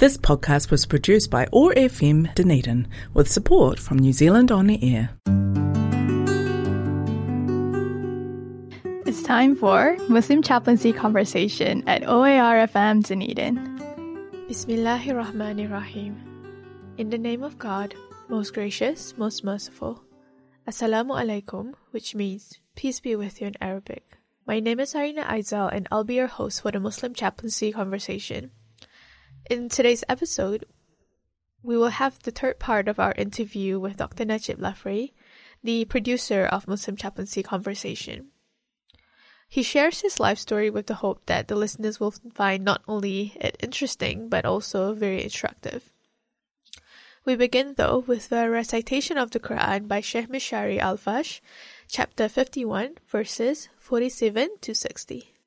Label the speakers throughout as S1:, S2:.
S1: This podcast was produced by OAR FM Dunedin with support from New Zealand On the Air.
S2: It's time for Muslim Chaplaincy Conversation at OAR FM Dunedin.
S3: Bismillahirrahmanirrahim. In the name of God, most gracious, most merciful. Assalamu alaikum, which means peace be with you in Arabic. My name is Arina Aizal and I'll be your host for the Muslim Chaplaincy Conversation. In today's episode, we will have the third part of our interview with Dr. Najib Lafraie, the producer of Muslim Chaplaincy Conversation. He shares his life story with the hope that the listeners will find not only it interesting but also very instructive. We begin though with the recitation of the Quran by Sheikh Mishari Alafasy, chapter 51, verses 47 to 60.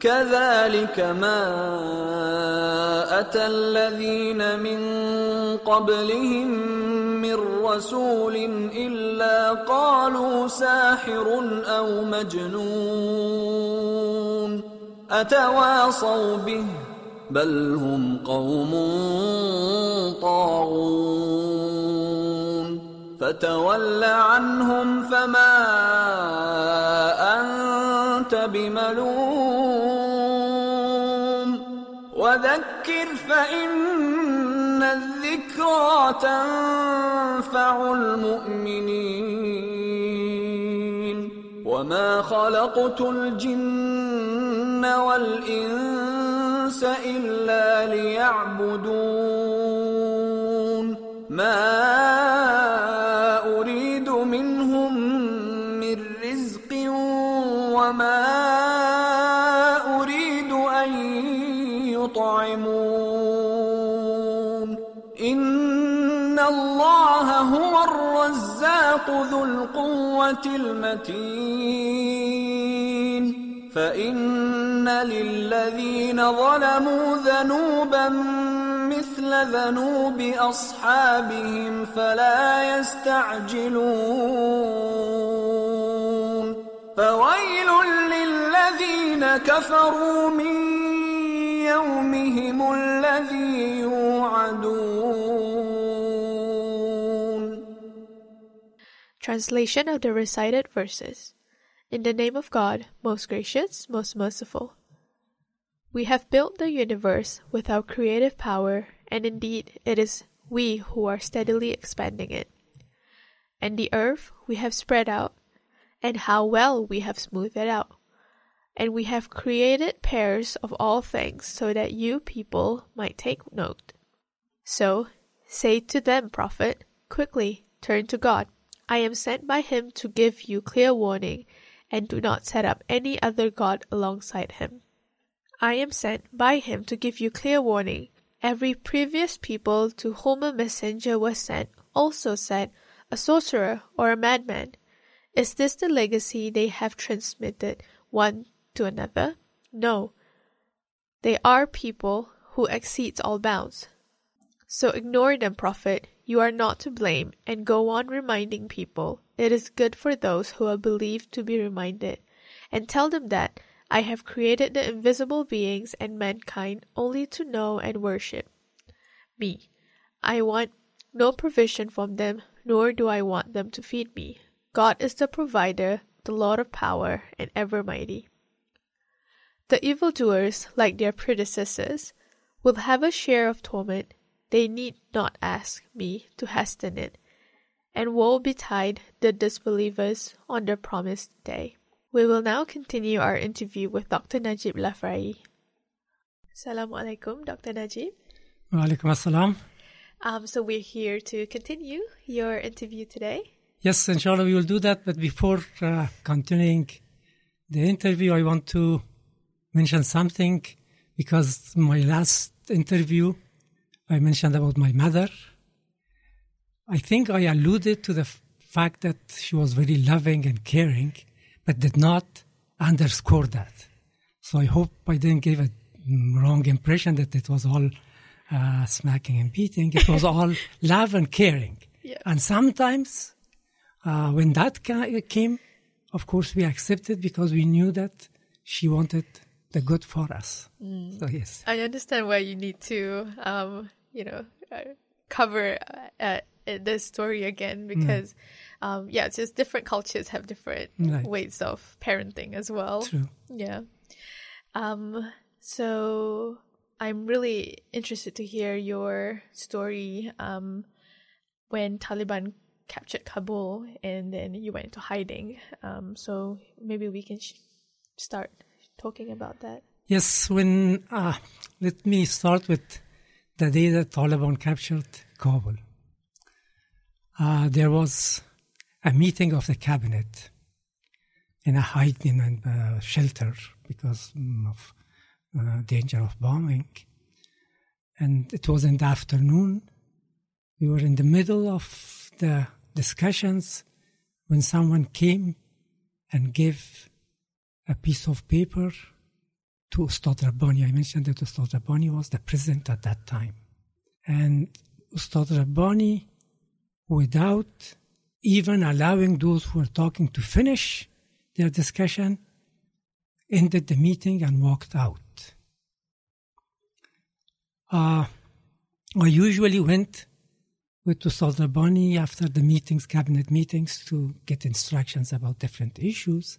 S4: كذلك ما أتى الذين من قبلهم من رسول إلا قالوا ساحر أو مجنون أتواصوا به بل هم قوم طاغون فتول عنهم فما أنت بملوم. وذكر فإن الذكرى تنفع المؤمنين. وما خلقت الجن والإنس إلا ليعبدون. ما الرزاق ذو القوة المتين. فإن للذين ظلموا ذنوبا مثل ذنوب أصحابهم فلا يستعجلون. فويل للذين كفروا من يومهم الذي يوعدون.
S3: Translation of the recited verses. In the name of God, most gracious, most merciful. We have built the universe with our creative power, and indeed it is we who are steadily expanding it. And the earth we have spread out, and how well we have smoothed it out. And we have created pairs of all things so that you people might take note. So say to them, prophet, quickly turn to God. I am sent by him to give you clear warning, and do not set up any other God alongside him. I am sent by him to give you clear warning. Every previous people to whom a messenger was sent also said, A sorcerer or a madman. Is this the legacy they have transmitted one to another? No. They are people who exceeds all bounds. So ignore them, prophet. You are not to blame, and go on reminding people. It is good for those who are believed to be reminded. And tell them that I have created the invisible beings and mankind only to know and worship me. I want no provision from them, nor do I want them to feed me. God is the provider, the Lord of power, and ever mighty. The evildoers, like their predecessors, will have a share of torment. They need not ask me to hasten it, and woe betide the disbelievers on the promised day. We will now continue our interview with Dr. Najib Lafraie. Assalamu alaikum, Dr. Najib.
S5: Walaikum assalam.
S3: Um, so we're here to continue your interview today.
S5: Yes, inshallah, we will do that. But before uh, continuing the interview, I want to mention something because my last interview, I mentioned about my mother. I think I alluded to the f- fact that she was very loving and caring, but did not underscore that. So I hope I didn't give a mm, wrong impression that it was all uh, smacking and beating. It was all love and caring.
S3: Yeah.
S5: And sometimes uh, when that ca- came, of course, we accepted because we knew that she wanted the good for us. So, yes.
S3: I understand why you need to, um, you know, uh, cover uh, uh, this story again because, um, yeah, it's just different cultures have different
S5: Right.
S3: ways of parenting as well.
S5: True.
S3: Yeah. Um, so I'm really interested to hear your story um, when Taliban captured Kabul and then you went into hiding. Um, so maybe we can sh- start talking about that.
S5: Yes, when, uh, let me start with the day that Taliban captured Kabul. Uh, there was a meeting of the cabinet in a hiding and uh, shelter because of uh, danger of bombing. And it was in the afternoon. We were in the middle of the discussions when someone came and gave a piece of paper to Ustad Rabbani. I mentioned that Ustad Rabbani was the president at that time. And Ustad Rabbani, without even allowing those who were talking to finish their discussion, ended the meeting and walked out. Uh, I usually went with Ustad Rabbani after the meetings, cabinet meetings, to get instructions about different issues.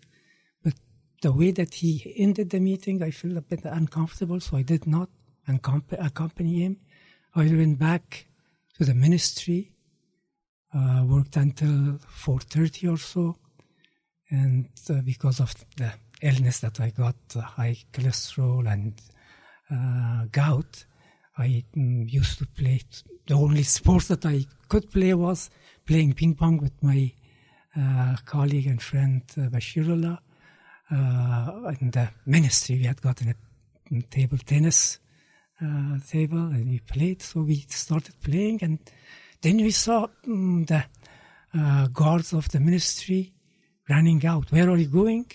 S5: The way that he ended the meeting, I felt a bit uncomfortable, so I did not accompany him. I went back to the ministry, uh, worked until 4.30 or so, and uh, because of the illness that I got, uh, high cholesterol and uh, gout, I mm, used to play. The only sport that I could play was playing ping pong with my uh, colleague and friend uh, Bashirullah. Uh, in the ministry, we had gotten a table tennis uh, table and we played. So we started playing, and then we saw mm, the uh, guards of the ministry running out. Where are you going?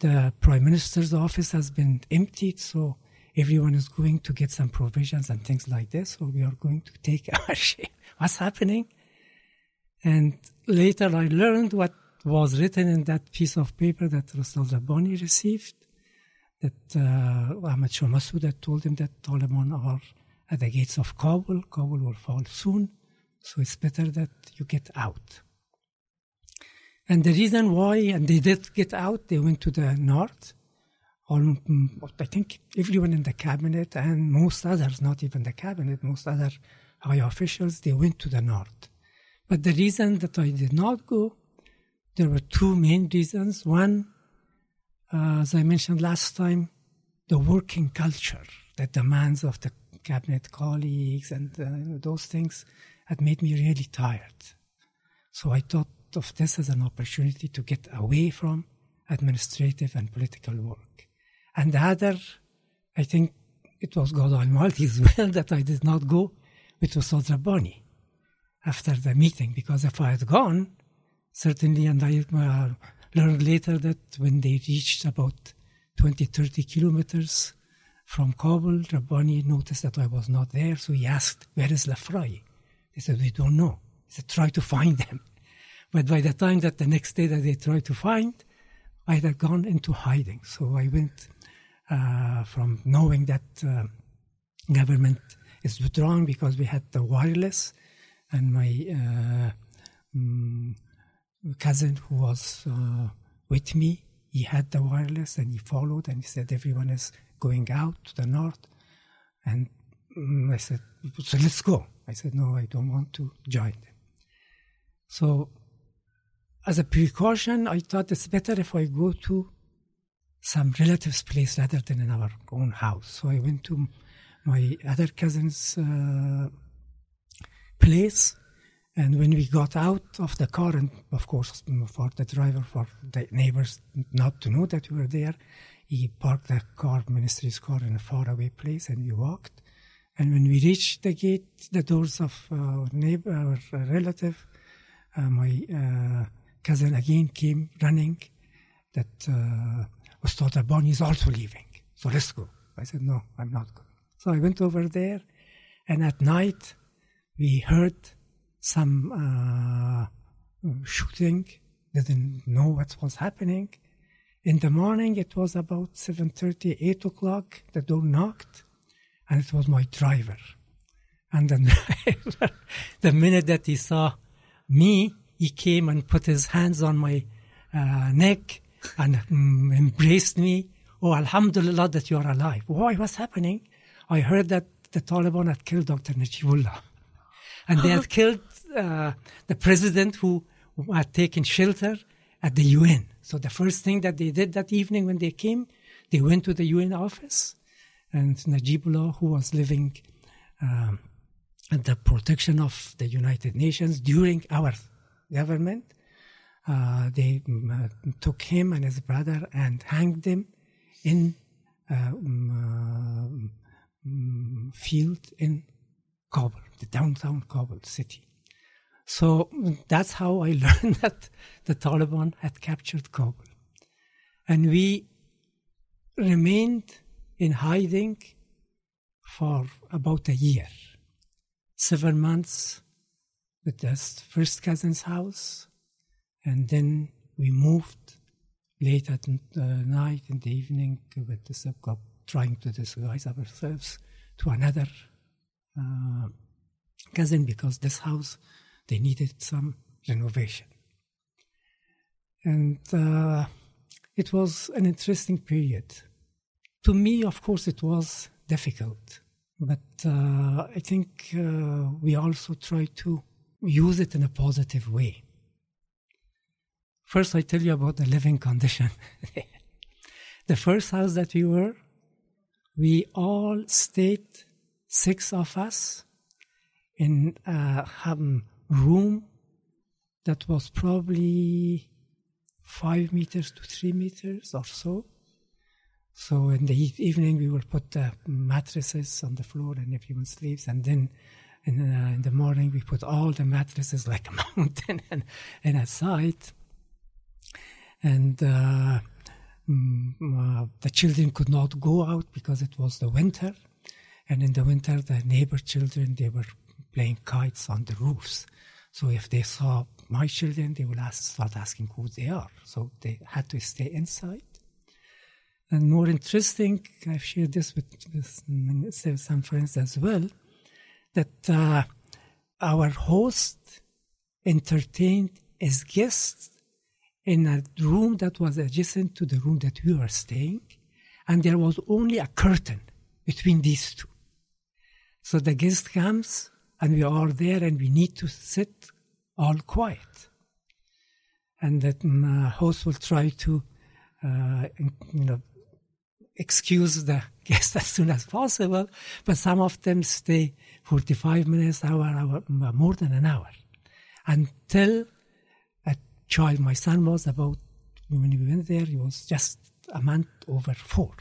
S5: The prime minister's office has been emptied, so everyone is going to get some provisions and things like this. So we are going to take our share. What's happening? And later I learned what was written in that piece of paper that Rasul Rabbani received, that uh, Ahmad Shah Massoud had told him that Taliban are at the gates of Kabul. Kabul will fall soon, so it's better that you get out. And the reason why, and they did get out, they went to the north. All, I think everyone in the cabinet and most others, not even the cabinet, most other high officials, they went to the north. But the reason that I did not go, there were two main reasons. One, uh, as I mentioned last time, the working culture, the demands of the cabinet colleagues and uh, those things had made me really tired. So I thought of this as an opportunity to get away from administrative and political work. And the other, I think it was God Almighty's will that I did not go with Ustad Rabbani after the meeting, because if I had gone, certainly, and I uh, learned later that when they reached about 20, 30 kilometers from Kabul, Rabbani noticed that I was not there, so he asked, Where is Lafraie? They said, We don't know. He said, Try to find them. But by the time that the next day that they tried to find, I had gone into hiding. So I went uh, from knowing that uh, government is withdrawing because we had the wireless, and my uh, mm, cousin who was uh, with me, he had the wireless and he followed and he said everyone is going out to the north. And mm, I said, so let's go. I said, no, I don't want to join them. So, as a precaution, I thought it's better if I go to some relatives' place rather than in our own house. So I went to my other cousin's uh, place. And when we got out of the car, and of course, for the driver, for the neighbors not to know that we were there, he parked the car, ministry's car, in a faraway place, and we walked. And when we reached the gate, the doors of our neighbor, our relative, uh, my uh, cousin again came running that uh, Ustad Rabbani is also leaving. So let's go. I said, no, I'm not going. So I went over there, and at night we heard some uh, shooting. Didn't know what was happening. In the morning, it was about 7.30, 8 o'clock. The door knocked, and it was my driver. And then the minute that he saw me, he came and put his hands on my uh, neck and mm, embraced me. Oh, Alhamdulillah that you are alive. Why? What's happening? I heard that the Taliban had killed Dr. Najibullah. And they had killed uh, the president who had taken shelter at the UN. So the first thing that they did that evening when they came, they went to the UN office, and Najibullah, who was living um, at the protection of the United Nations during our government, uh, they uh, took him and his brother and hanged them in a um, um, field in Kabul, the downtown Kabul city. So that's how I learned that the Taliban had captured Kabul. And we remained in hiding for about a year. Seven months with this first cousin's house, and then we moved late at uh, night in the evening with the subcop trying to disguise ourselves to another uh, cousin because this house they needed some renovation. And uh, it was an interesting period. To me, of course, it was difficult, but uh, I think uh, we also try to use it in a positive way. First, I tell you about the living condition. the first house that we were, we all stayed, six of us, in a room that was probably five meters to three meters or so. So in the evening, we will put the mattresses on the floor and everyone sleeps. And then in, uh, in the morning, we put all the mattresses like a mountain and, and aside. And uh, mm, uh, the children could not go out because it was the winter. And in the winter, the neighbor children, they were playing kites on the roofs. So if they saw my children, they would ask, start asking who they are. So they had to stay inside. And more interesting, I've shared this with, with some friends as well, that uh, our host entertained his guests in a room that was adjacent to the room that we were staying, and there was only a curtain between these two. So the guest comes, and we are there, and we need to sit all quiet. And that uh, host will try to, uh, you know, excuse the guest as soon as possible, but some of them stay 45 minutes, hour, hour, more than an hour, until a child, my son was about, when we went there, he was just a month over four.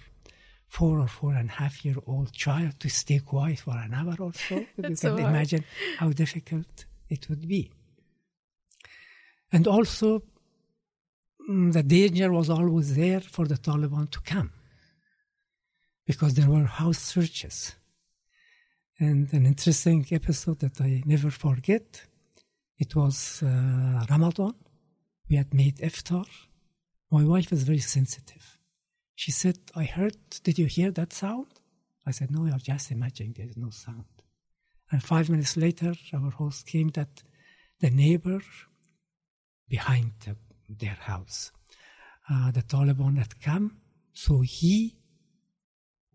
S5: Four or four and a half year old child to stay quiet for an hour or so. you can
S3: so
S5: imagine how difficult it would be. And also, mm, the danger was always there for the Taliban to come because there were house searches. And an interesting episode that I never forget it was uh, Ramadan. We had made iftar. My wife is very sensitive. She said, I heard, did you hear that sound? I said, No, you're just imagining there's no sound. And five minutes later, our host came that the neighbor behind the, their house, uh, the Taliban had come. So he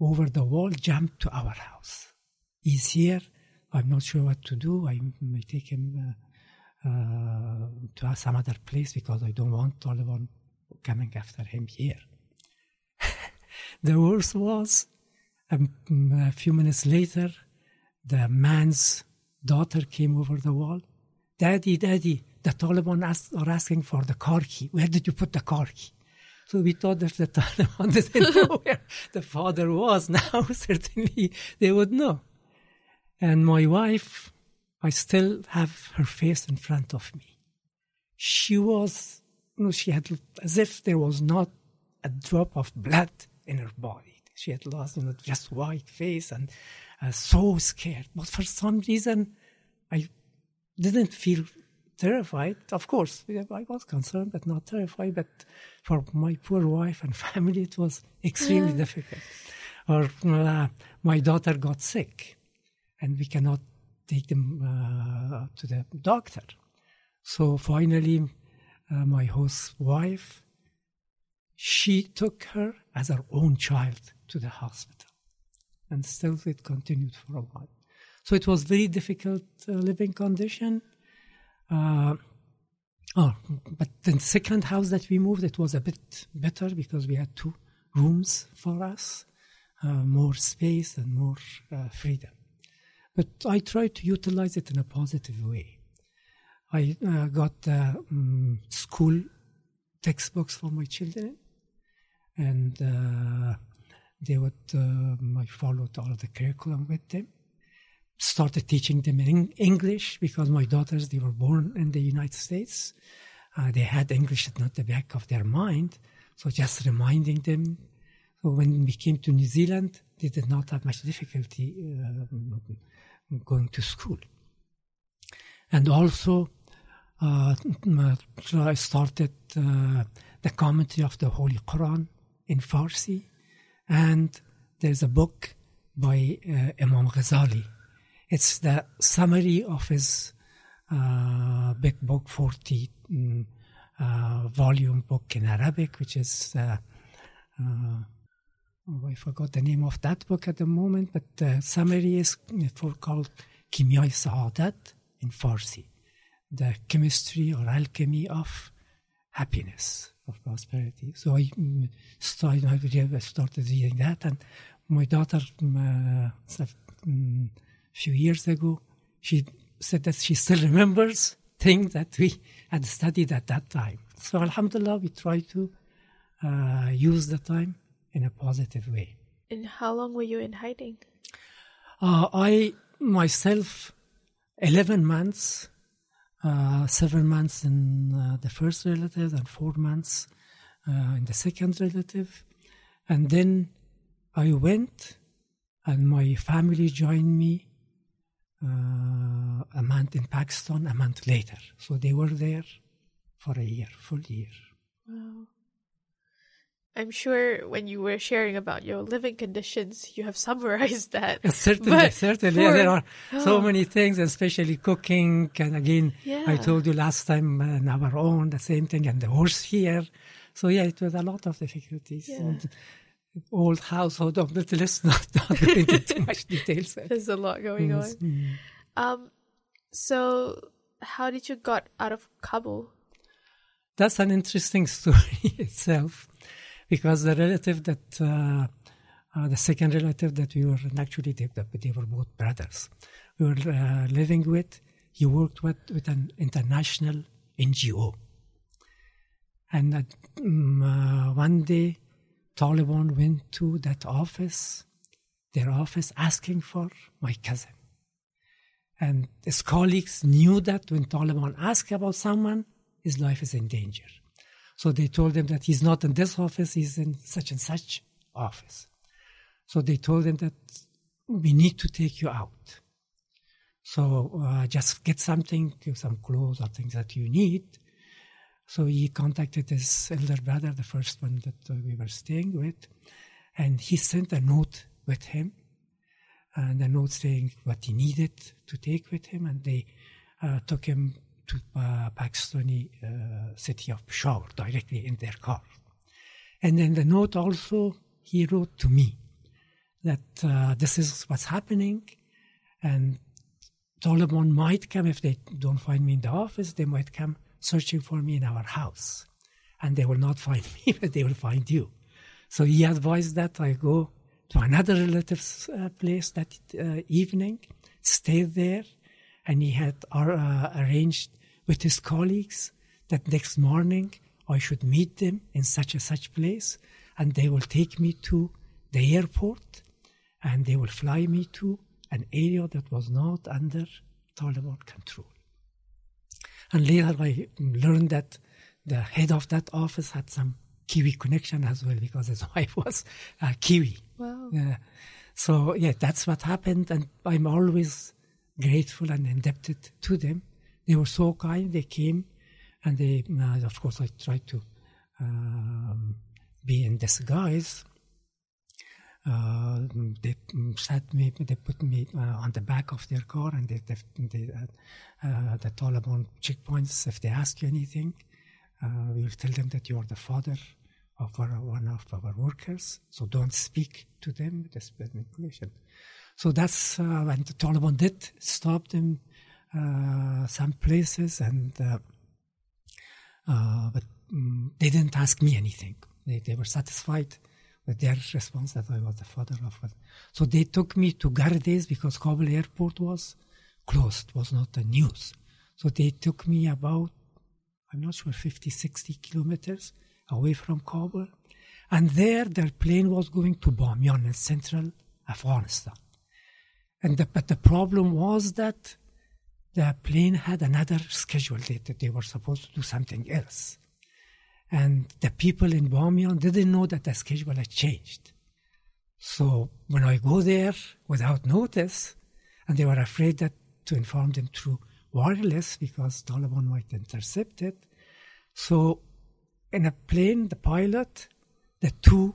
S5: over the wall, jumped to our house. He's here. I'm not sure what to do. I may take him uh, uh, to some other place because I don't want Taliban coming after him here. The worst was um, a few minutes later, the man's daughter came over the wall. Daddy, Daddy, the Taliban ask, are asking for the car key. Where did you put the car key? So we thought if the Taliban didn't know where the father was, now certainly they would know. And my wife, I still have her face in front of me. She was, you know, she had as if there was not a drop of blood in her body. She had lost, you know, just white face and uh, so scared. But for some reason, I didn't feel terrified. Of course, I was concerned, but not terrified. But for my poor wife and family, it was extremely
S3: Yeah.
S5: difficult. Or uh, my daughter got sick, and we cannot take them uh, to the doctor. So finally, uh, my host's wife, she took her as her own child to the hospital, and still it continued for a while. So it was very difficult uh, living condition. Uh, oh, but the second house that we moved, it was a bit better because we had two rooms for us, uh, more space and more uh, freedom. But I tried to utilize it in a positive way. I uh, got um, school textbooks for my children, and uh, they would. Uh, I followed all the curriculum with them. Started teaching them in English because my daughters they were born in the United States. Uh, they had English at not the back of their mind, so just reminding them. So when we came to New Zealand, they did not have much difficulty uh, going to school. And also, uh, I started uh, the commentary of the Holy Quran in Farsi, and there's a book by uh, Imam Ghazali. It's the summary of his uh, big book, 40 mm, uh, volume book in Arabic, which is, uh, uh, oh, I forgot the name of that book at the moment, but the summary is for called Kimyai Sa'adat in Farsi, the chemistry or alchemy of happiness, of prosperity. So I mm, started, I started reading that, and my daughter, um, uh, a few years ago, she said that she still remembers things that we had studied at that time. So Alhamdulillah, we try to uh, use the time in a positive way.
S3: And how long were you in hiding?
S5: Uh, I myself, 11 months, uh, seven months in uh, the first relative and four months uh, in the second relative. And then I went and my family joined me uh, a month in Pakistan, a month later. So they were there for a year, full year.
S3: Wow. I'm sure when you were sharing about your living conditions, you have summarized that.
S5: Certainly,
S3: But
S5: certainly.
S3: for-
S5: there are so
S3: Oh.
S5: many things, especially cooking. And again, I told you last time uh, on our own, the same thing, and the horse here. So, yeah, it was a lot of difficulties.
S3: Yeah.
S5: And old household, of but let's not, not go into too much details.
S3: There's a lot going
S5: Yes,
S3: on.
S5: mm.
S3: Um, so how did you got out of Kabul?
S5: That's an interesting story itself, because the relative that, uh, uh, the second relative that we were, actually they, they were both brothers, we were uh, living with, he worked with, with an international NGO. And mm, uh, one day, Taliban went to that office, their office, asking for my cousin. And his colleagues knew that when Taliban ask about someone, his life is in danger. So they told him that he's not in this office, he's in such and such office. So they told him that we need to take you out. So uh, just get something, some clothes or things that you need. So he contacted his elder brother, the first one that uh, we were staying with, and he sent a note with him, and a note saying what he needed to take with him, and they uh, took him to uh, Pakistani uh, city of Peshawar directly in their car. And then the note also he wrote to me that uh, this is what's happening, and Taliban might come if they don't find me in the office. They might come searching for me in our house. And they will not find me, but they will find you. So he advised that I go to another relative's uh, place that uh, evening, stay there, and he had uh, arranged with his colleagues that next morning I should meet them in such a such place, and they will take me to the airport, and they will fly me to an area that was not under Taliban control. And later I learned that the head of that office had some Kiwi connection as well because his wife was uh, Kiwi.
S3: Wow.
S5: Yeah. So yeah, that's what happened, and I'm always grateful and indebted to them. They were so kind. They came, and they, uh, of course, I tried to um, be in disguise. Uh, they sat me, they put me uh, on the back of their car, and they, they, they uh, uh, the Taliban checkpoints. If they ask you anything, uh, we will tell them that you are the father of our, one of our workers, so don't speak to them this manipulation. So that's uh, when the Taliban did stop them some places, and uh, uh but um, they didn't ask me anything. They, they were satisfied with their response that I was the father of it. So they took me to Gardez because Kabul airport was closed, was not the news. So they took me about, I'm not sure, 50, 60 kilometers away from Kabul. And there their plane was going to Bamyan in central Afghanistan. And the, but the problem was that the plane had another schedule date that they were supposed to do something else. And the people in Bamyan didn't know that the schedule had changed. So when I go there without notice, and they were afraid that to inform them through wireless because Taliban might intercept it. So in a plane, the pilot, the two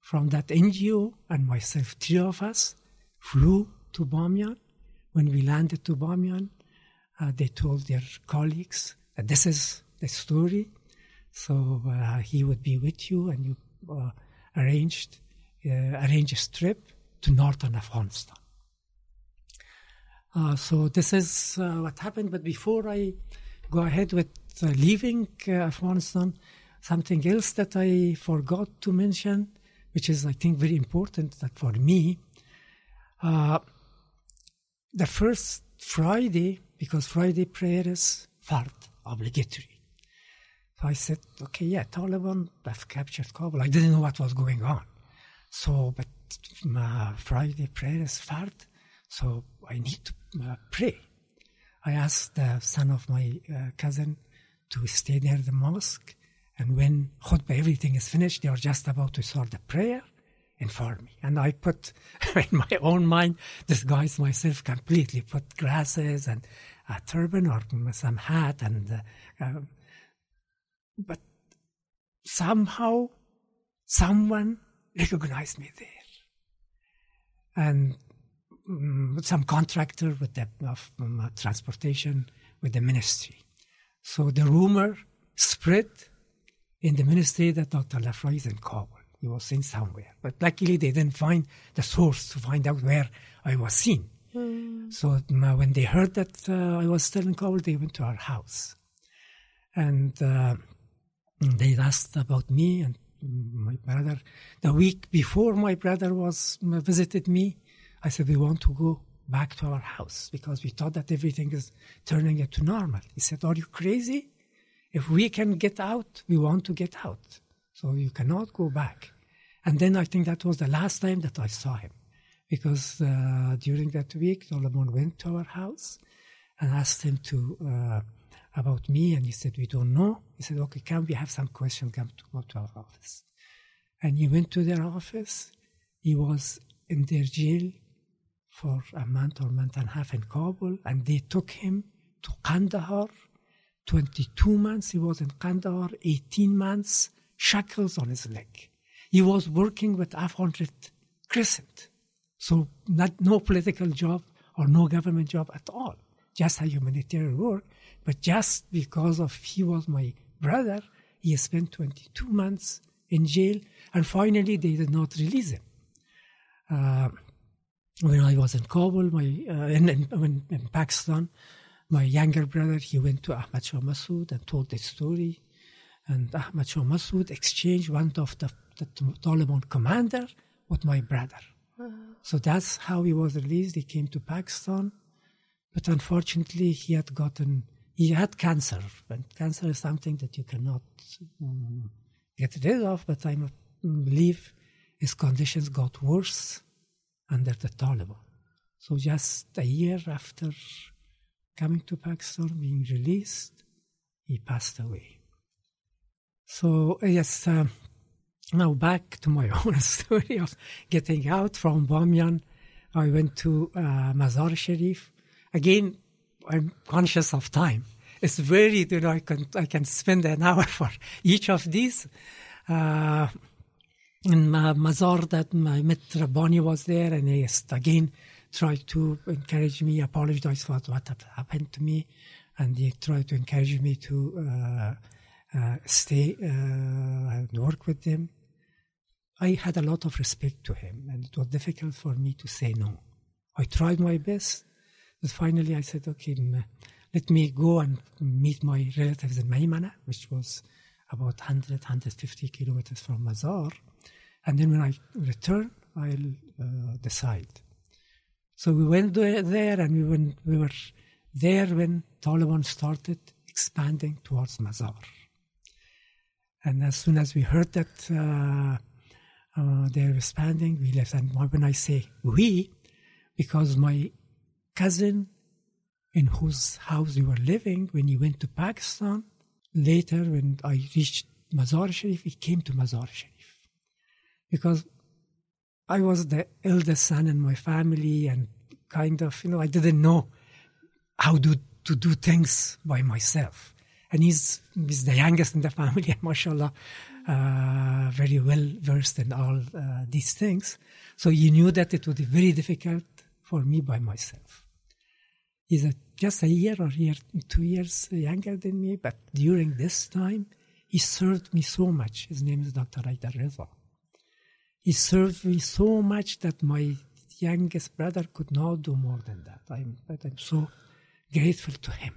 S5: from that NGO and myself, three of us, flew to Bamyan. When we landed to Bamyan, uh, they told their colleagues that this is the story. So uh, he would be with you, and you uh, arranged uh, arranged a trip to northern Afghanistan. Uh, so this is uh, what happened. But before I go ahead with leaving Afghanistan, something else that I forgot to mention, which is I think very important, that for me, the first Friday, because Friday prayer is obligatory. So I said, okay, yeah, Taliban have captured Kabul. I didn't know what was going on. So, but uh, Friday prayer is so I need to uh, pray. I asked the son of my uh, cousin to stay near the mosque, and when khutbah, everything is finished, they are just about to start the prayer, inform me. And I put in my own mind, disguise myself completely, put glasses and a turban or some hat and uh, uh, but somehow someone recognized me there. And um, some contractor with the of um, transportation with the ministry. So the rumor spread in the ministry that Dr. Lafraie is in Kabul. He was seen somewhere. But luckily they didn't find the source to find out where I was seen. Mm. So when they heard that uh, I was still in Kabul, they went to our house. And uh, they asked about me and my brother. The week before my brother was visited me, I said we want to go back to our house because we thought that everything is turning into normal. He said, "Are you crazy? If we can get out, we want to get out. So you cannot go back." And then I think that was the last time that I saw him because uh, during that week, Solomon went to our house and asked him to. Uh, about me, and he said, "We don't know." He said, "Okay, can we have some questions. Come to go to our office." And he went to their office. He was in their jail for a month or month and a half in Kabul, and they took him to Kandahar. 22 months he was in Kandahar, 18 months, shackles on his leg. He was working with Afghan Red Crescent. So not, no political job or no government job at all, just a humanitarian work. But just because of he was my brother, he spent 22 months in jail, and finally they did not release him. Uh, when I was in Kabul, my uh, in, in, in, Pakistan, My younger brother, he went to Ahmad Shah Massoud and told the story. And Ahmad Shah Massoud exchanged one of the, the Taliban commander with my brother. So that's how he was released. He came to Pakistan. But unfortunately, he had gotten, he had cancer. And cancer is something that you cannot um, get rid of. But I believe his conditions got worse under the Taliban. So just a year after coming to Pakistan, being released, he passed away. So yes, uh, now back to my own story of getting out from Bamiyan. I went to uh, Mazar Sharif. Again, I'm conscious of time. It's very, you know, I can, I can spend an hour for each of these. Uh, in Mazar that my met Rabbani was there and he again tried to encourage me, apologize for what happened to me and he tried to encourage me to uh, stay uh, and work with them. I had a lot of respect to him and it was difficult for me to say no. I tried my best, but finally I said, okay, let me go and meet my relatives in Maymana, which was about 100, 150 kilometers from Mazar and then when I return, I'll uh, decide. So we went there, and we, went, we were there when Taliban started expanding towards Mazar. And as soon as we heard that uh, uh, they're expanding, we left. And when I say we, because my cousin, in whose house we were living, when he went to Pakistan, later when I reached Mazar Sharif, he came to Mazar Sharif because I was the eldest son in my family and kind of, you know, I didn't know how to, to do things by myself. And he's, he's the youngest in the family, and mashallah, uh, very well versed in all uh, these things. So he knew that it would be very difficult for me by myself. He's a, just a year or year, two years younger than me, but during this time, he served me so much. His name is Dr. Aydar Reza. He served me so much that my youngest brother could not do more than that. I'm, but I'm so grateful to him.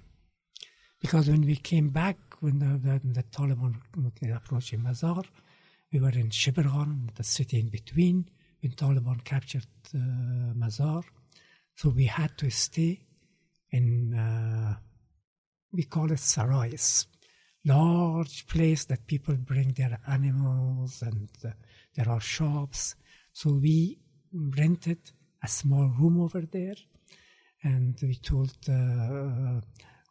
S5: Because when we came back, when the, the, the Taliban approached Mazar, we were in Shibirgan, the city in between, when Taliban captured uh, Mazar. So we had to stay in, uh, we call it sarais, large place that people bring their animals and uh, there are shops. So we rented a small room over there and we told uh,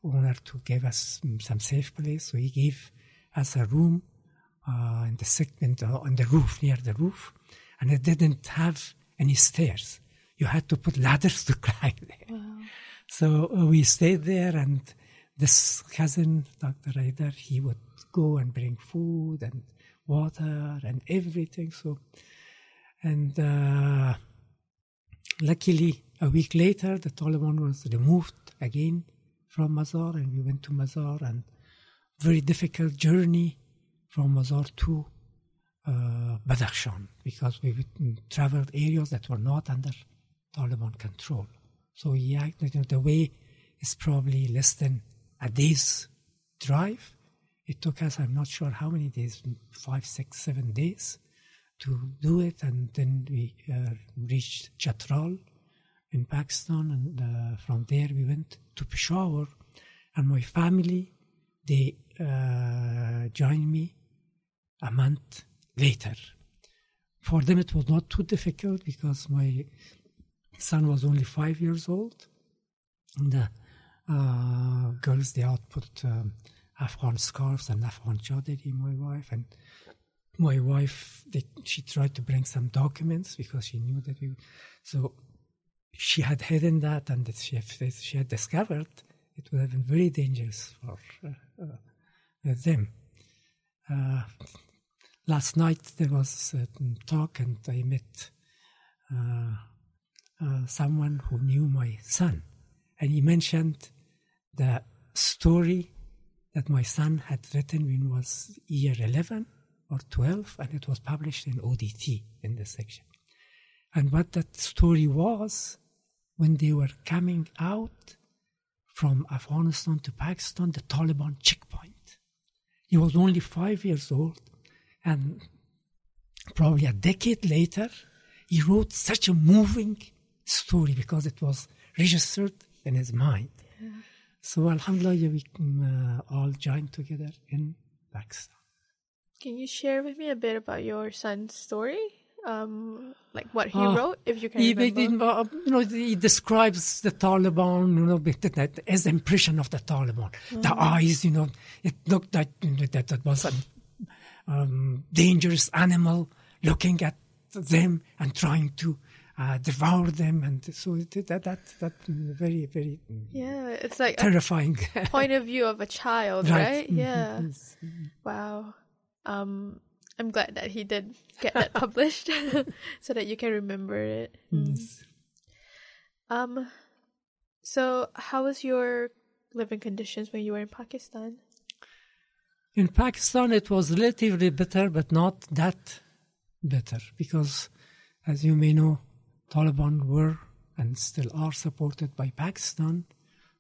S5: owner to give us some safe place. So he gave us a room uh, in the second uh, on the roof near the roof, and it didn't have any stairs. You had to put ladders to climb there. Wow. So uh, we stayed there, and this cousin, Dr. Raider, he would go and bring food and water and everything. So, and uh, luckily, a week later, the Taliban was removed again from Mazar, and we went to Mazar, and very difficult journey from Mazar to uh, Badakhshan because we traveled areas that were not under Taliban control. So yeah, the way is probably less than a day's drive it took us, I'm not sure how many days, five, six, seven days to do it. And then we uh, reached Chitral in Pakistan. And uh, from there we went to Peshawar. And my family, they uh, joined me a month later. For them, it was not too difficult because my son was only five years old. And the uh, girls, they output um, Afghan scarves and Afghan chadri, my wife. And my wife, they, she tried to bring some documents because she knew that we. So she had hidden that, and that she, she had discovered it would have been very dangerous for uh, uh, them. Uh, last night there was a talk, and I met someone who knew my son, and he mentioned the story that my son had written when he was year 11 or 12, and it was published in ODT in this section. And what that story was, when they were coming out from Afghanistan to Pakistan, the Taliban checkpoint. He was only five years old, and probably a decade later, he wrote such a moving story because it was registered in his mind. So, Alhamdulillah, we uh, all join together in Pakistan.
S3: Can you share with me a bit about your son's story? Um, like what he
S5: Ah,
S3: wrote, if you can
S5: He,
S3: remember.
S5: uh, you know, he describes the Taliban, you know, that- his impression of the Taliban. The eyes, you know, it looked like you know, that it was a um, dangerous animal looking at them and trying to uh, devour them, and so it, that that that very very
S3: yeah, it's like
S5: terrifying.
S3: point of view of a child,
S5: Right.
S3: right?
S5: Mhm.
S3: Yeah.
S5: Yes.
S3: Wow. Um, I'm glad that he did get that published so that you can remember it. Mm.
S5: Yes.
S3: Um, so how was your living conditions when you were in Pakistan?
S5: In Pakistan, it was relatively better, but not that better, because, as you may know, Taliban were and still are supported by Pakistan,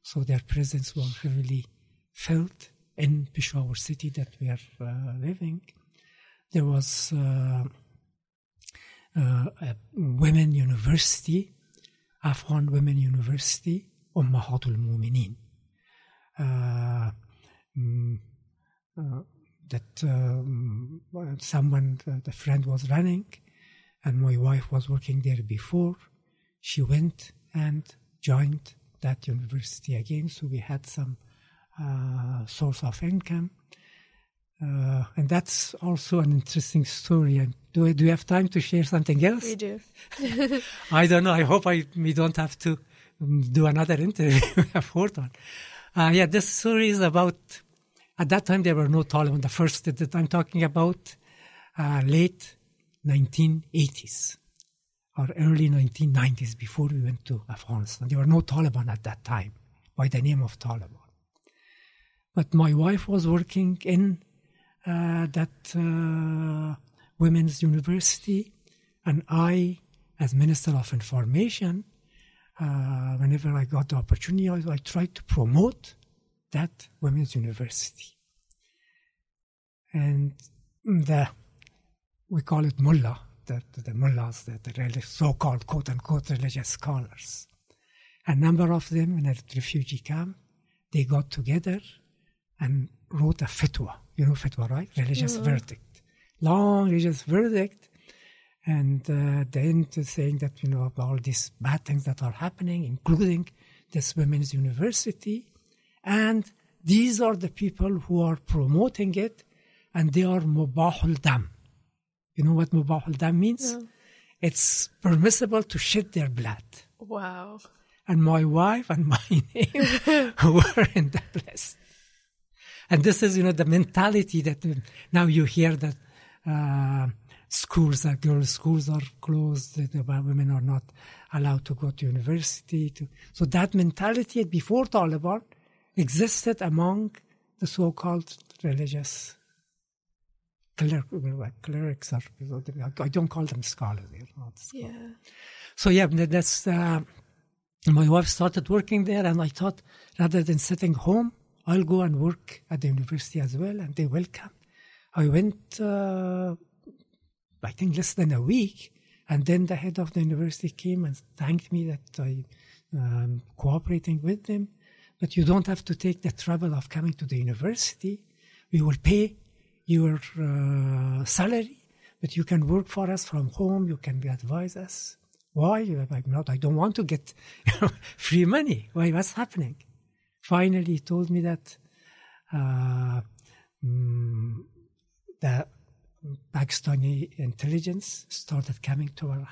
S5: so their presence was heavily felt in Peshawar city that we are uh, living. There was uh, uh, a women university, Afghan women university, Ummahatul Muminin. Uh, mm, uh, that um, someone, the friend was running, and my wife was working there before. She went and joined that university again, so we had some uh, source of income. Uh, and that's also an interesting story. And do do you have time to share something else?
S3: We do.
S5: I don't know. I hope I we don't have to um, do another interview. a fourth one. Uh, yeah, this story is about. At that time, there were no Taliban. The first that I'm talking about, uh, late 1980s or early 1990s, before we went to Afghanistan. There were no Taliban at that time by the name of Taliban. But my wife was working in that uh, women's university, and I, as Minister of Information, uh, whenever I got the opportunity, I, I tried to promote that women's university. And the, we call it mullah, the, the, mullahs, the, the so-called quote-unquote religious scholars. A number of them in a refugee camp, they got together and wrote a fatwa. You know fatwa, right? Religious verdict. Long religious verdict. And uh, then to saying that, you know, about all these bad things that are happening, including this women's university. And these are the people who are promoting it, and they are mubahul dam. You know what mubahul dam means?
S3: No.
S5: It's permissible to shed their blood.
S3: Wow.
S5: And my wife and my name were in that place. And this is, you know, the mentality that uh, now you hear that uh, schools, are girls' schools are closed, that the women are not allowed to go to university. To, so that mentality before Taliban existed among the so-called religious cler- like clerics. Or, I don't call them scholars. Scholars.
S3: Yeah.
S5: So yeah, that's uh, my wife started working there, and I thought rather than sitting home, I'll go and work at the university as well, and they welcome. I went, uh, I think, less than a week, and then the head of the university came and thanked me that I um, cooperating with them. But you don't have to take the trouble of coming to the university. We will pay your uh, salary, but you can work for us from home. You can advise us. Why? Like, not. I don't want to get free money. Why? What's happening? Finally, he told me that uh, mm, the Pakistani intelligence started coming to our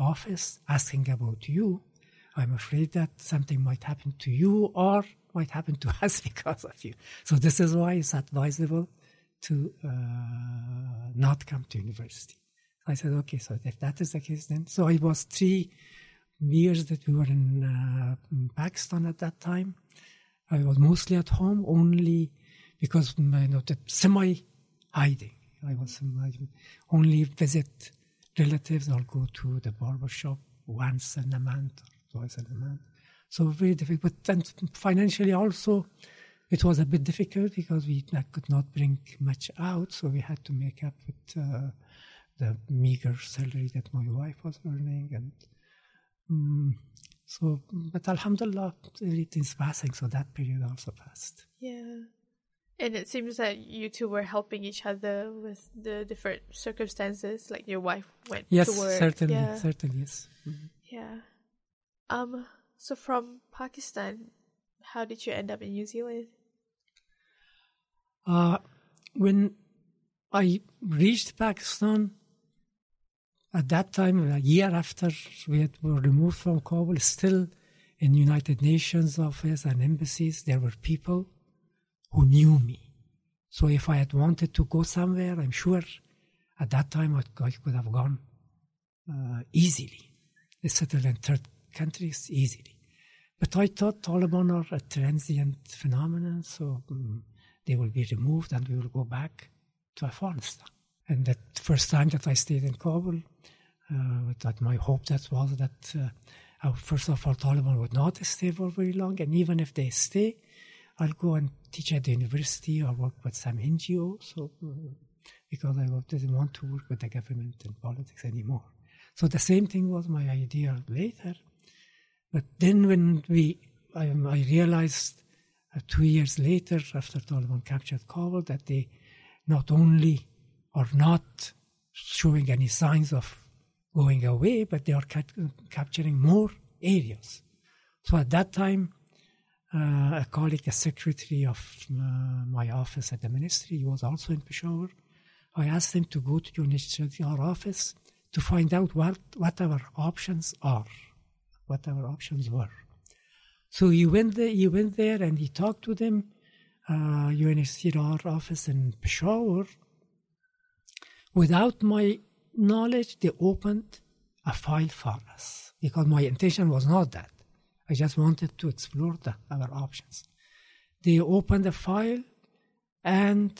S5: office asking about you. I'm afraid that something might happen to you or might happen to us because of you. So this is why it's advisable to uh, not come to university. I said, okay, so if that is the case, then so it was three years that we were in, uh, in Pakistan at that time. I was mostly at home, only because you know, the semi hiding. I was only visit relatives or go to the barber shop once in a month or twice in a month. So very difficult. But then financially also, it was a bit difficult because we could not bring much out, so we had to make up with uh, the meager salary that my wife was earning, and um, so. But Alhamdulillah, everything's passing. So that period also passed.
S3: Yeah. And it seems that you two were helping each other with the different circumstances. Like your wife went
S5: Yes,
S3: to work.
S5: certainly,
S3: Yeah.
S5: certainly yes. Mhm.
S3: Yeah. Um. So from Pakistan, how did you end up in New Zealand?
S5: Uh, when I reached Pakistan, at that time, a year after we had, were removed from Kabul, still in United Nations office and embassies, there were people who knew me. So if I had wanted to go somewhere, I'm sure at that time I, could have gone uh, easily. They settled in third countries easily. But I thought Taliban are a transient phenomenon, so mm, they will be removed and we will go back to Afghanistan. And that first time that I stayed in Kabul, uh, that my hope that was that uh, uh, first of all Taliban would not stay for very long, and even if they stay, I'll go and teach at the university or work with some NGO. So mm, because I didn't want to work with the government and politics anymore. So the same thing was my idea later. But then when we, I, I realized uh, two years later, after Taliban captured Kabul, that they not only are not showing any signs of going away, but they are cap- capturing more areas. So at that time, uh, a colleague, a secretary of uh, my office at the ministry, he was also in Peshawar. I asked him to go to UNHCR office to find out what, what our options are, what our options were. So he went there, he went there and he talked to them, uh, UNHCR office in Peshawar. Without my knowledge, they opened a file for us because my intention was not that. I just wanted to explore the, our options. They opened a file and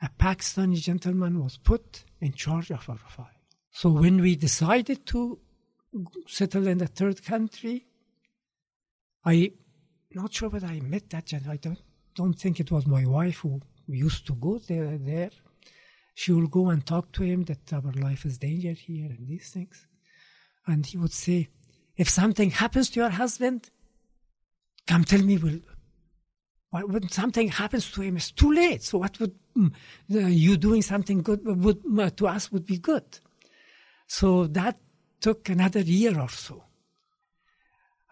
S5: a Pakistani gentleman was put in charge of our file. So when we decided to settle in the third country, I not sure whether I met that gentleman. I don't don't think it was my wife who used to go there. There, she will go and talk to him that our life is danger here and these things, and he would say, "If something happens to your husband, come tell me. Will when something happens to him, it's too late. So what would mm, uh, you doing something good would uh, to us would be good." So that took another year or so.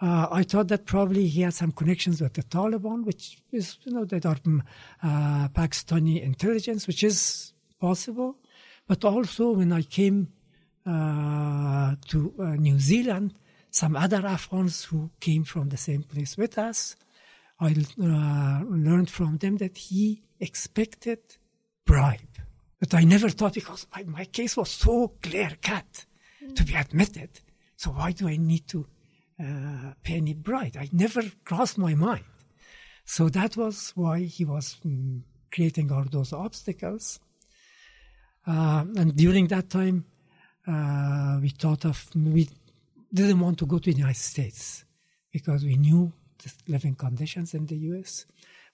S5: Uh, I thought that probably he had some connections with the Taliban, which is, you know, that are um, uh, Pakistani intelligence, which is possible. But also, when I came uh, to uh, New Zealand, some other Afghans who came from the same place with us, I uh, learned from them that he expected bribe. But I never thought because my, my case was so clear cut to be admitted. So why do I need to uh, pay any bribe? I never crossed my mind. So that was why he was mm, creating all those obstacles. Uh, and during that time, uh, we thought of, we didn't want to go to the United States because we knew the living conditions in the US.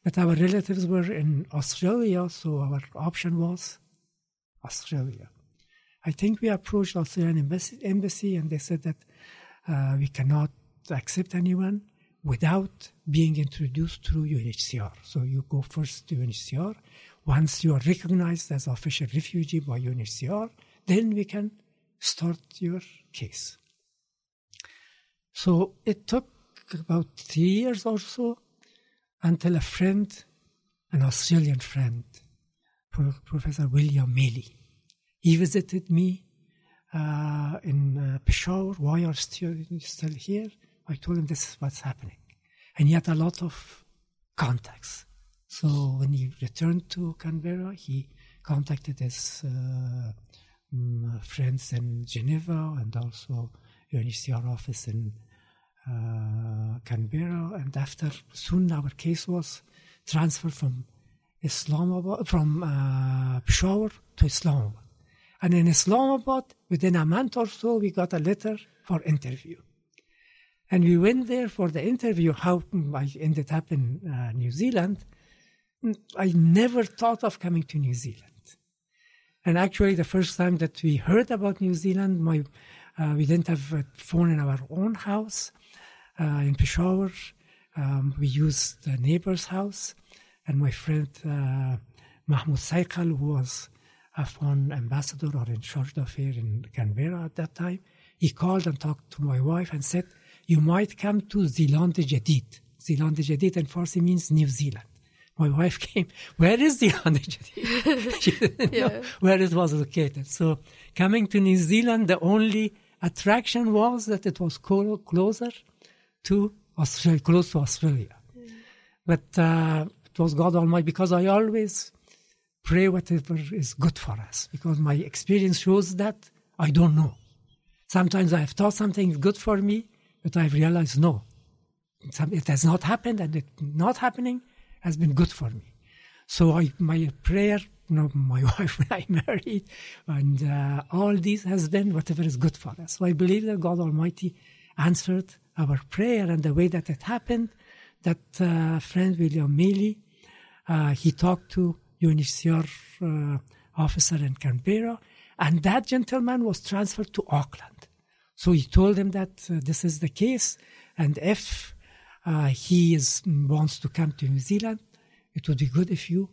S5: But our relatives were in Australia, so our option was Australia. I think we approached Australian embassy, embassy and they said that uh, we cannot accept anyone without being introduced through UNHCR. So you go first to UNHCR. Once you are recognized as official refugee by UNHCR, then we can start your case. So it took about three years or so until a friend, an Australian friend, Professor William Maley, he visited me uh, in uh, Peshawar. Why are you still here? I told him this is what's happening. And he had a lot of contacts. So when he returned to Canberra, he contacted his uh, um, friends in Geneva and also UNHCR office in uh, Canberra. And after, soon our case was transferred from Islamabad, from uh, Peshawar to Islamabad. And in Islamabad, within a month or so, we got a letter for interview. And we went there for the interview. How I ended up in uh, New Zealand. I never thought of coming to New Zealand. And actually, the first time that we heard about New Zealand, my uh, we didn't have a phone in our own house uh, in Peshawar. Um, we used the neighbor's house, and my friend uh, Mahmoud Saikal, who was a foreign ambassador or in charge of affairs in Canberra at that time, he called and talked to my wife and said, "You might come to Zeeland Jadid." Zeeland Jadid in Farsi means New Zealand. My wife came. Where is the Jadid? she didn't
S3: Yeah.
S5: know where it was located. So coming to New Zealand, the only attraction was that it was closer to Australia, close to Australia. But uh, it was God Almighty because I always pray whatever is good for us because my experience shows that I don't know. Sometimes I have thought something is good for me, but I've realized no, it has not happened, and it's not happening has been good for me. So I, my prayer, you know, my wife when I married, and uh, all this has been whatever is good for us. So I believe that God Almighty answered our prayer, and the way that it happened, that uh, friend William Maley, uh, he talked to UNHCR uh, officer in Canberra, and that gentleman was transferred to Auckland. So he told him that uh, this is the case, and if he is, wants to come to New Zealand, it would be good if you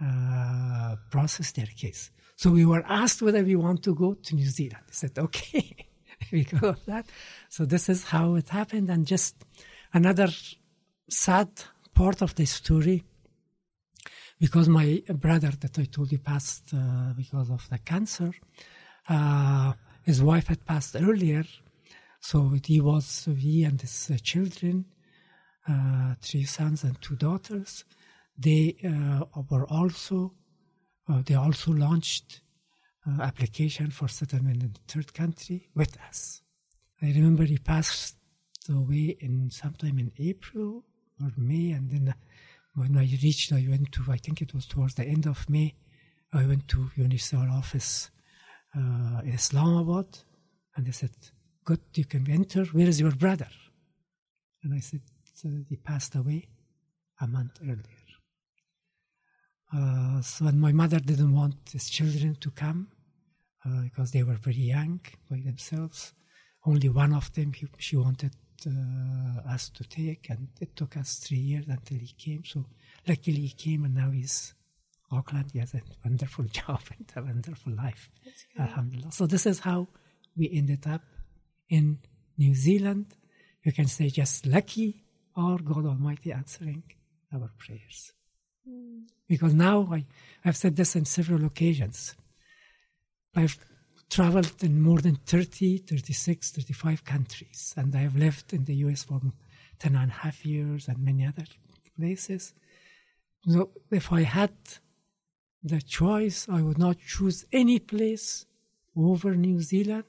S5: uh, process their case. So we were asked whether we want to go to New Zealand. I said, okay, because of that. So this is how it happened. And just another sad part of the story, because my brother that I told you passed uh, because of the cancer, uh, his wife had passed earlier. So he was, he and his uh, children, uh, three sons and two daughters, they uh, were also, uh, they also launched uh, application for settlement in the third country with us. I remember he passed away in sometime in April or May, and then uh, when I reached, I went to, I think it was towards the end of May, I went to UNHCR office uh, in Islamabad, and they said, "Good, you can enter. Where is your brother?" And I said, "He passed away a month earlier." Uh, so and my mother didn't want his children to come uh, because they were very young by themselves. Only one of them he, she wanted uh, us to take, and it took us three years until he came. So luckily he came, and now he's Auckland. He has a wonderful job and a wonderful life. Alhamdulillah. So this is how we ended up in New Zealand. You can say just lucky or God Almighty answering our prayers. Hmm. Because now I, I've said this on several occasions. I've traveled in more than 30, 36, 35 countries, and I have lived in the US for 10 and a half years and many other places. So if I had the choice, I would not choose any place over New Zealand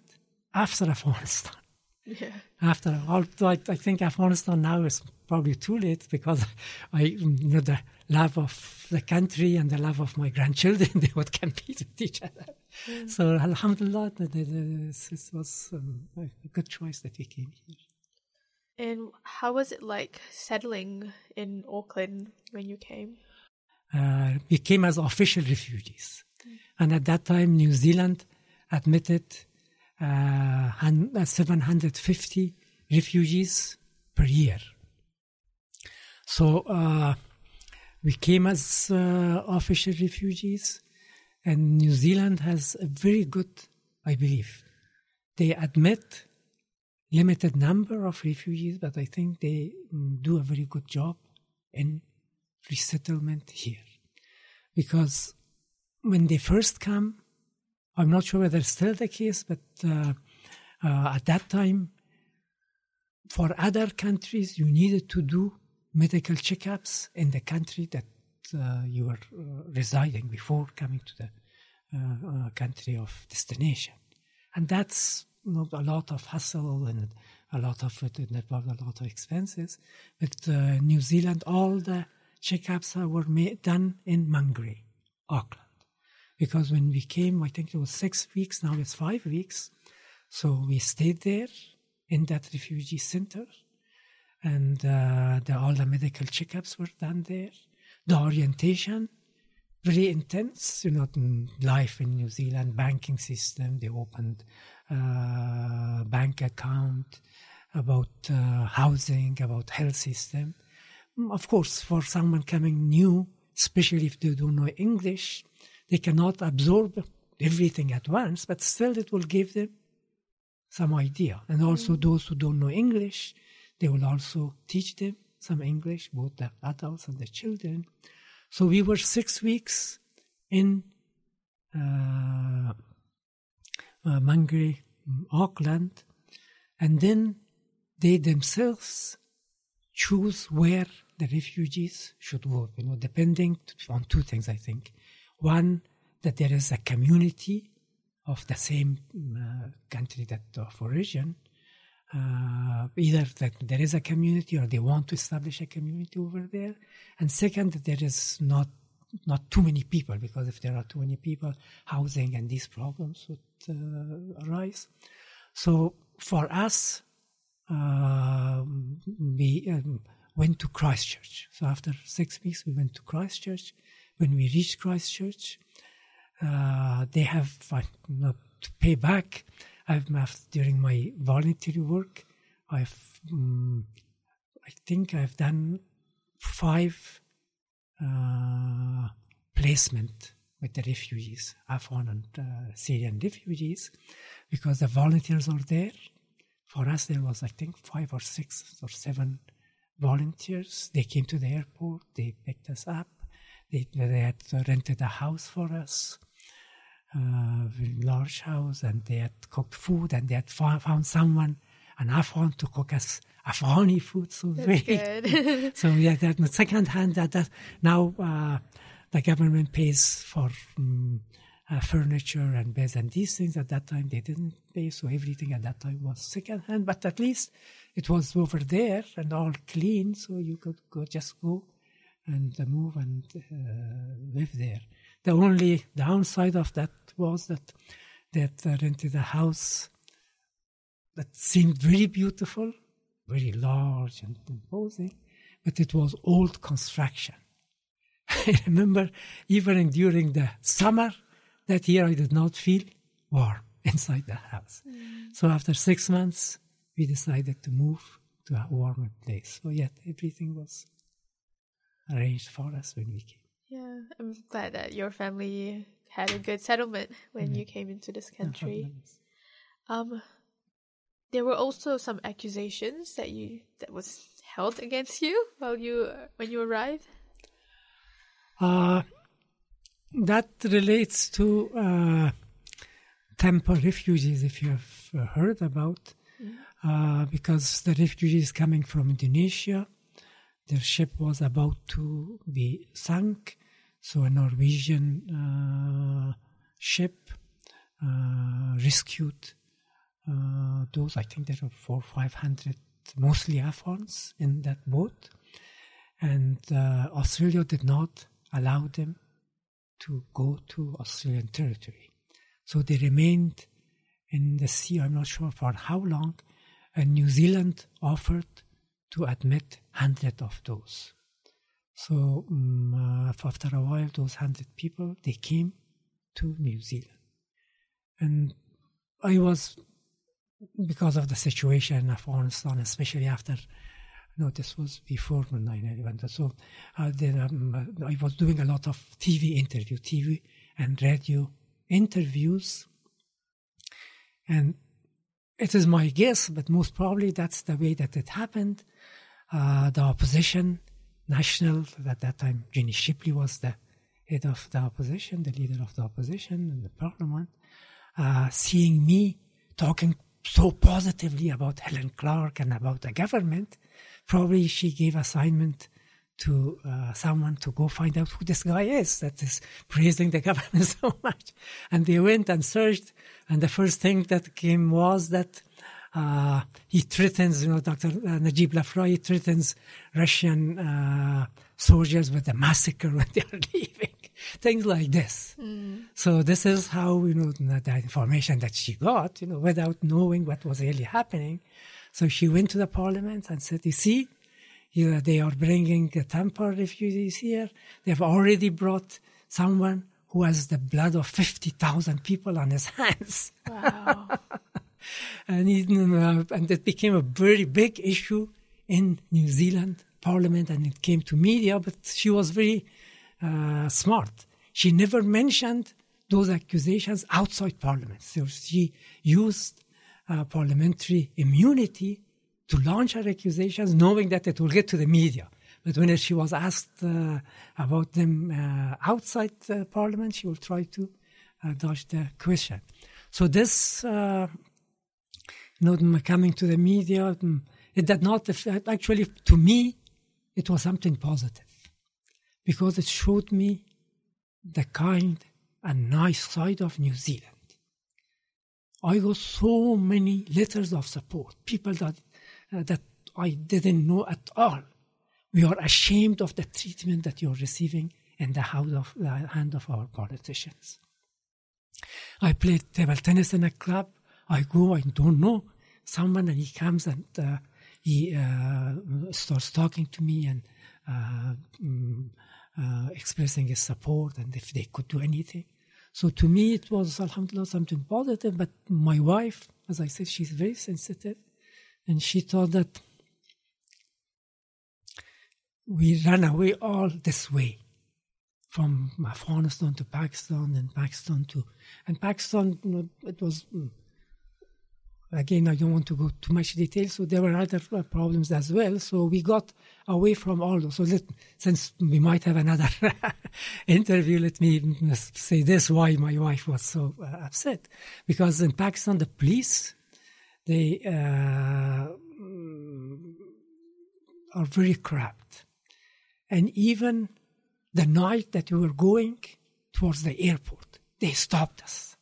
S5: after Afghanistan.
S3: Yeah.
S5: After, although I, I think Afghanistan now is probably too late because I, you know, the love of the country and the love of my grandchildren, they would compete with each other. So, Alhamdulillah, this was um, a good choice that we came here.
S3: And how was it like settling in Auckland when you came?
S5: uh, we came as official refugees. And at that time, New Zealand admitted uh, uh, 750 refugees per year. So uh, we came as uh, official refugees, and New Zealand has a very good, I believe. They admit limited number of refugees, but I think they mm, do a very good job in resettlement here. Because when they first come, I'm not sure whether it's still the case, but uh, uh, at that time, for other countries, you needed to do medical checkups in the country that uh, you were uh, residing before coming to the uh, uh, country of destination. And that's know, a lot of hassle and a lot of it involved a lot of expenses. But New Zealand, all the checkups were made, done in Mangere, Auckland. Because when we came, I think it was six weeks, now it's five weeks. So we stayed there in that refugee center. And uh, the, all the medical checkups were done there. The orientation, very intense, you know, life in New Zealand, banking system, they opened uh, bank account, about uh, housing, about health system. Mm, Of course, for someone coming new, especially if they don't know English, they cannot absorb everything at once, but still it will give them some idea. And also those who don't know English, they will also teach them some English, both the adults and the children. So we were six weeks in uh, uh, Mangere, mm, Auckland, and then they themselves choose where the refugees should go, you know, depending on two things, I think. One, that there is a community of the same uh, country that of origin, uh, either that there is a community or they want to establish a community over there, and second, that there is not not too many people because if there are too many people, housing and these problems would uh, arise. So for us, uh, we um, went to Christchurch. So after six weeks, we went to Christchurch. When we reached Christchurch, uh, they have know, to pay back. I've during my voluntary work, I've um, I think I've done five uh, placement with the refugees, Afghan and uh, Syrian refugees, because the volunteers are there. For us, there was I think five or six or seven volunteers. They came to the airport. They picked us up. They, they had rented a house for us, uh, large house, and they had cooked food, and they had found someone, an Afghan, to cook us Afghani food. So very
S3: Good.
S5: so yeah, that second hand, that, that now uh, the government pays for um, uh, furniture and beds and these things. At that time, they didn't pay, so everything at that time was second hand. But at least it was over there and all clean, so you could go just go and uh, move and uh, live there. The only downside of that was that that uh, rented a house that seemed very beautiful, very large and imposing, but it was old construction. I remember even during the summer that year, I did not feel warm inside the house. So after six months, we decided to move to a warmer place. So yet everything was arranged for us when we came.
S3: yeah, I'm glad that your family had a good settlement when you came into this country. Um, there were also some accusations that you that was held against you while you when you arrived.
S5: Uh, that relates to uh, Tampa refugees, if you have uh, heard about, uh, because the refugees coming from Indonesia, their ship was about to be sunk, so a Norwegian uh, ship uh, rescued uh, those. I think there were four, five hundred, mostly Afghans in that boat, and uh, Australia did not allow them to go to Australian territory. So they remained in the sea, I'm not sure for how long, and New Zealand offered to admit 100 of those. So um, uh, after a while, those 100 people, they came to New Zealand. And I was, because of the situation in Afghanistan, especially after no, this was before 9/11. So uh, then um, I was doing a lot of TV interview, TV and radio interviews, and it is my guess, but most probably that's the way that it happened. Uh, the opposition, national at that time, Jenny Shipley was the head of the opposition, the leader of the opposition in the parliament, uh, seeing me talking so positively about Helen Clark and about the government, probably she gave assignment to uh, someone to go find out who this guy is that is praising the government so much. And they went and searched, and the first thing that came was that uh, he threatens, you know, Dr. Najib Lafraie, he threatens Russian uh, soldiers with a massacre when they are leaving, things like this. So this is how, you know, the information that she got, you know, without knowing what was really happening. So she went to the parliament and said, You see, you, they are bringing the temporary refugees here. They've already brought someone who has the blood of 50,000 people on his hands.
S3: Wow.
S5: And, uh, and it became a very big issue in New Zealand parliament and it came to media, but she was very uh, smart. She never mentioned those accusations outside parliament. So she used uh, parliamentary immunity to launch her accusations, knowing that it will get to the media. But when she was asked uh, about them uh, outside uh, parliament, she will try to uh, dodge the question. So this, uh, you know, coming to the media, it did not affect, actually, to me, it was something positive because it showed me the kind and nice side of New Zealand. I got so many letters of support, people that, uh, that I didn't know at all. We are ashamed of the treatment that you're receiving in the hand of, the hand of our politicians. I played table tennis in a club. I go, I don't know someone, and he comes and uh, he uh, starts talking to me and uh, expressing his support and if they could do anything. So to me, it was, alhamdulillah, something positive. But my wife, as I said, she's very sensitive. And she thought that we ran away all this way from Afghanistan to Pakistan and Pakistan to, and Pakistan, it was mm, Again, I don't want to go too much detail. So there were other problems as well. So we got away from all those. So let, since we might have another interview, let me say this: why my wife was so uh, upset, because in Pakistan the police they uh, are very corrupt, and even the night that we were going towards the airport, they stopped us,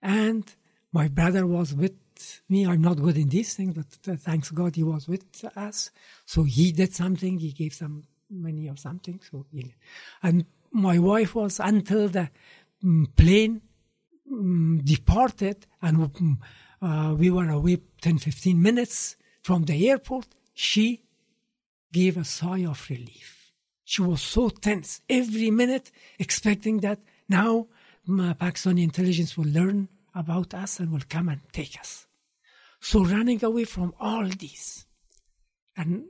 S5: and my brother was with me. I'm not good in these things, but uh, thanks God he was with us. So he did something. He gave some money or something. So he, and my wife was until the um, plane um, departed and um, uh, we were away 10, 15 minutes from the airport. She gave a sigh of relief. She was so tense every minute, expecting that now Pakistani intelligence will learn about us and will come and take us. So running away from all this and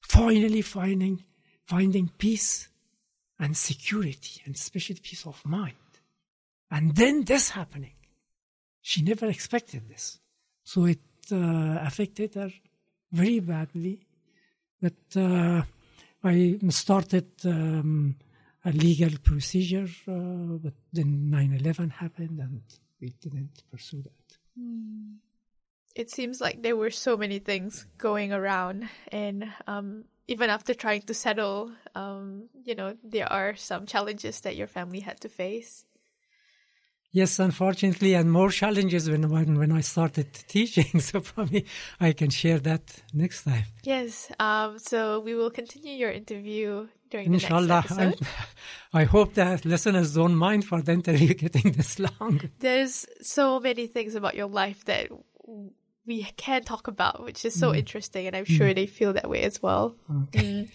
S5: finally finding finding peace and security and especially peace of mind. And then this happening. She never expected this. So it uh, affected her very badly. But uh, I started um, a legal procedure, uh, but then 9 11 happened and we didn't pursue that.
S3: Mm it seems like there were so many things going around and um, even after trying to settle um, you know there are some challenges that your family had to face
S5: yes unfortunately and more challenges when when, when i started teaching so probably i can share that next time
S3: yes um, so we will continue your interview during the
S5: Inshallah,
S3: next episode.
S5: I hope that listeners don't mind for the interview getting this long.
S3: There's so many things about your life that we can talk about, which is so mm. interesting, and I'm sure mm. they feel that way as well.
S5: Okay.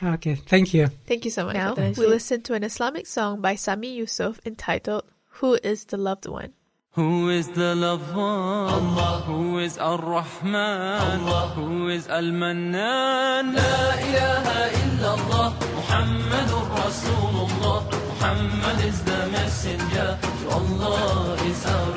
S5: Mm. Okay. Thank you.
S3: Thank you so much. Now we listen to an Islamic song by Sami Yusuf entitled "Who Is the Loved One."
S4: Who is the loved one? Allah. Who is Ar-Rahman? Allah. Who is Al-Mannan? La ilaha illallah. Muhammadur Rasulullah. Muhammad is the messenger. To Allah is our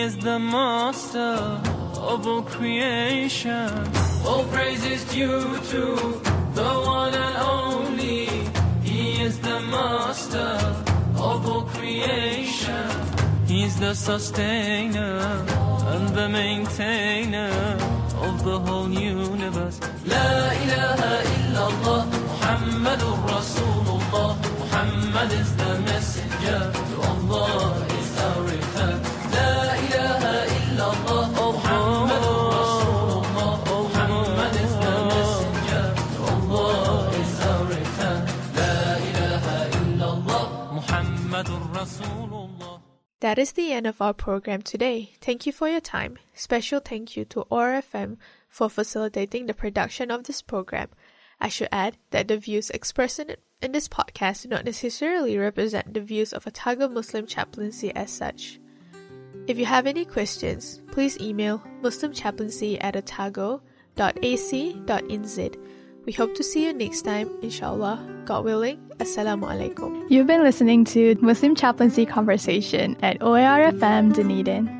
S4: is the master of all creation. All praise is due to the one and only. He is the master of all creation. He's the sustainer and the maintainer of the whole universe. La ilaha illallah, Muhammadur Rasulullah. Muhammad is the messenger to Allah
S3: That is the end of our program today. Thank you for your time. Special thank you to OAR FM for facilitating the production of this program. I should add that the views expressed in, in this podcast do not necessarily represent the views of Otago Muslim Chaplaincy as such. If you have any questions, please email muslimchaplaincy at otago.ac.nz. We hope to see you next time, inshallah. God willing. Assalamu alaikum.
S2: You've been listening to Muslim Chaplaincy Conversation at OAR FM Dunedin.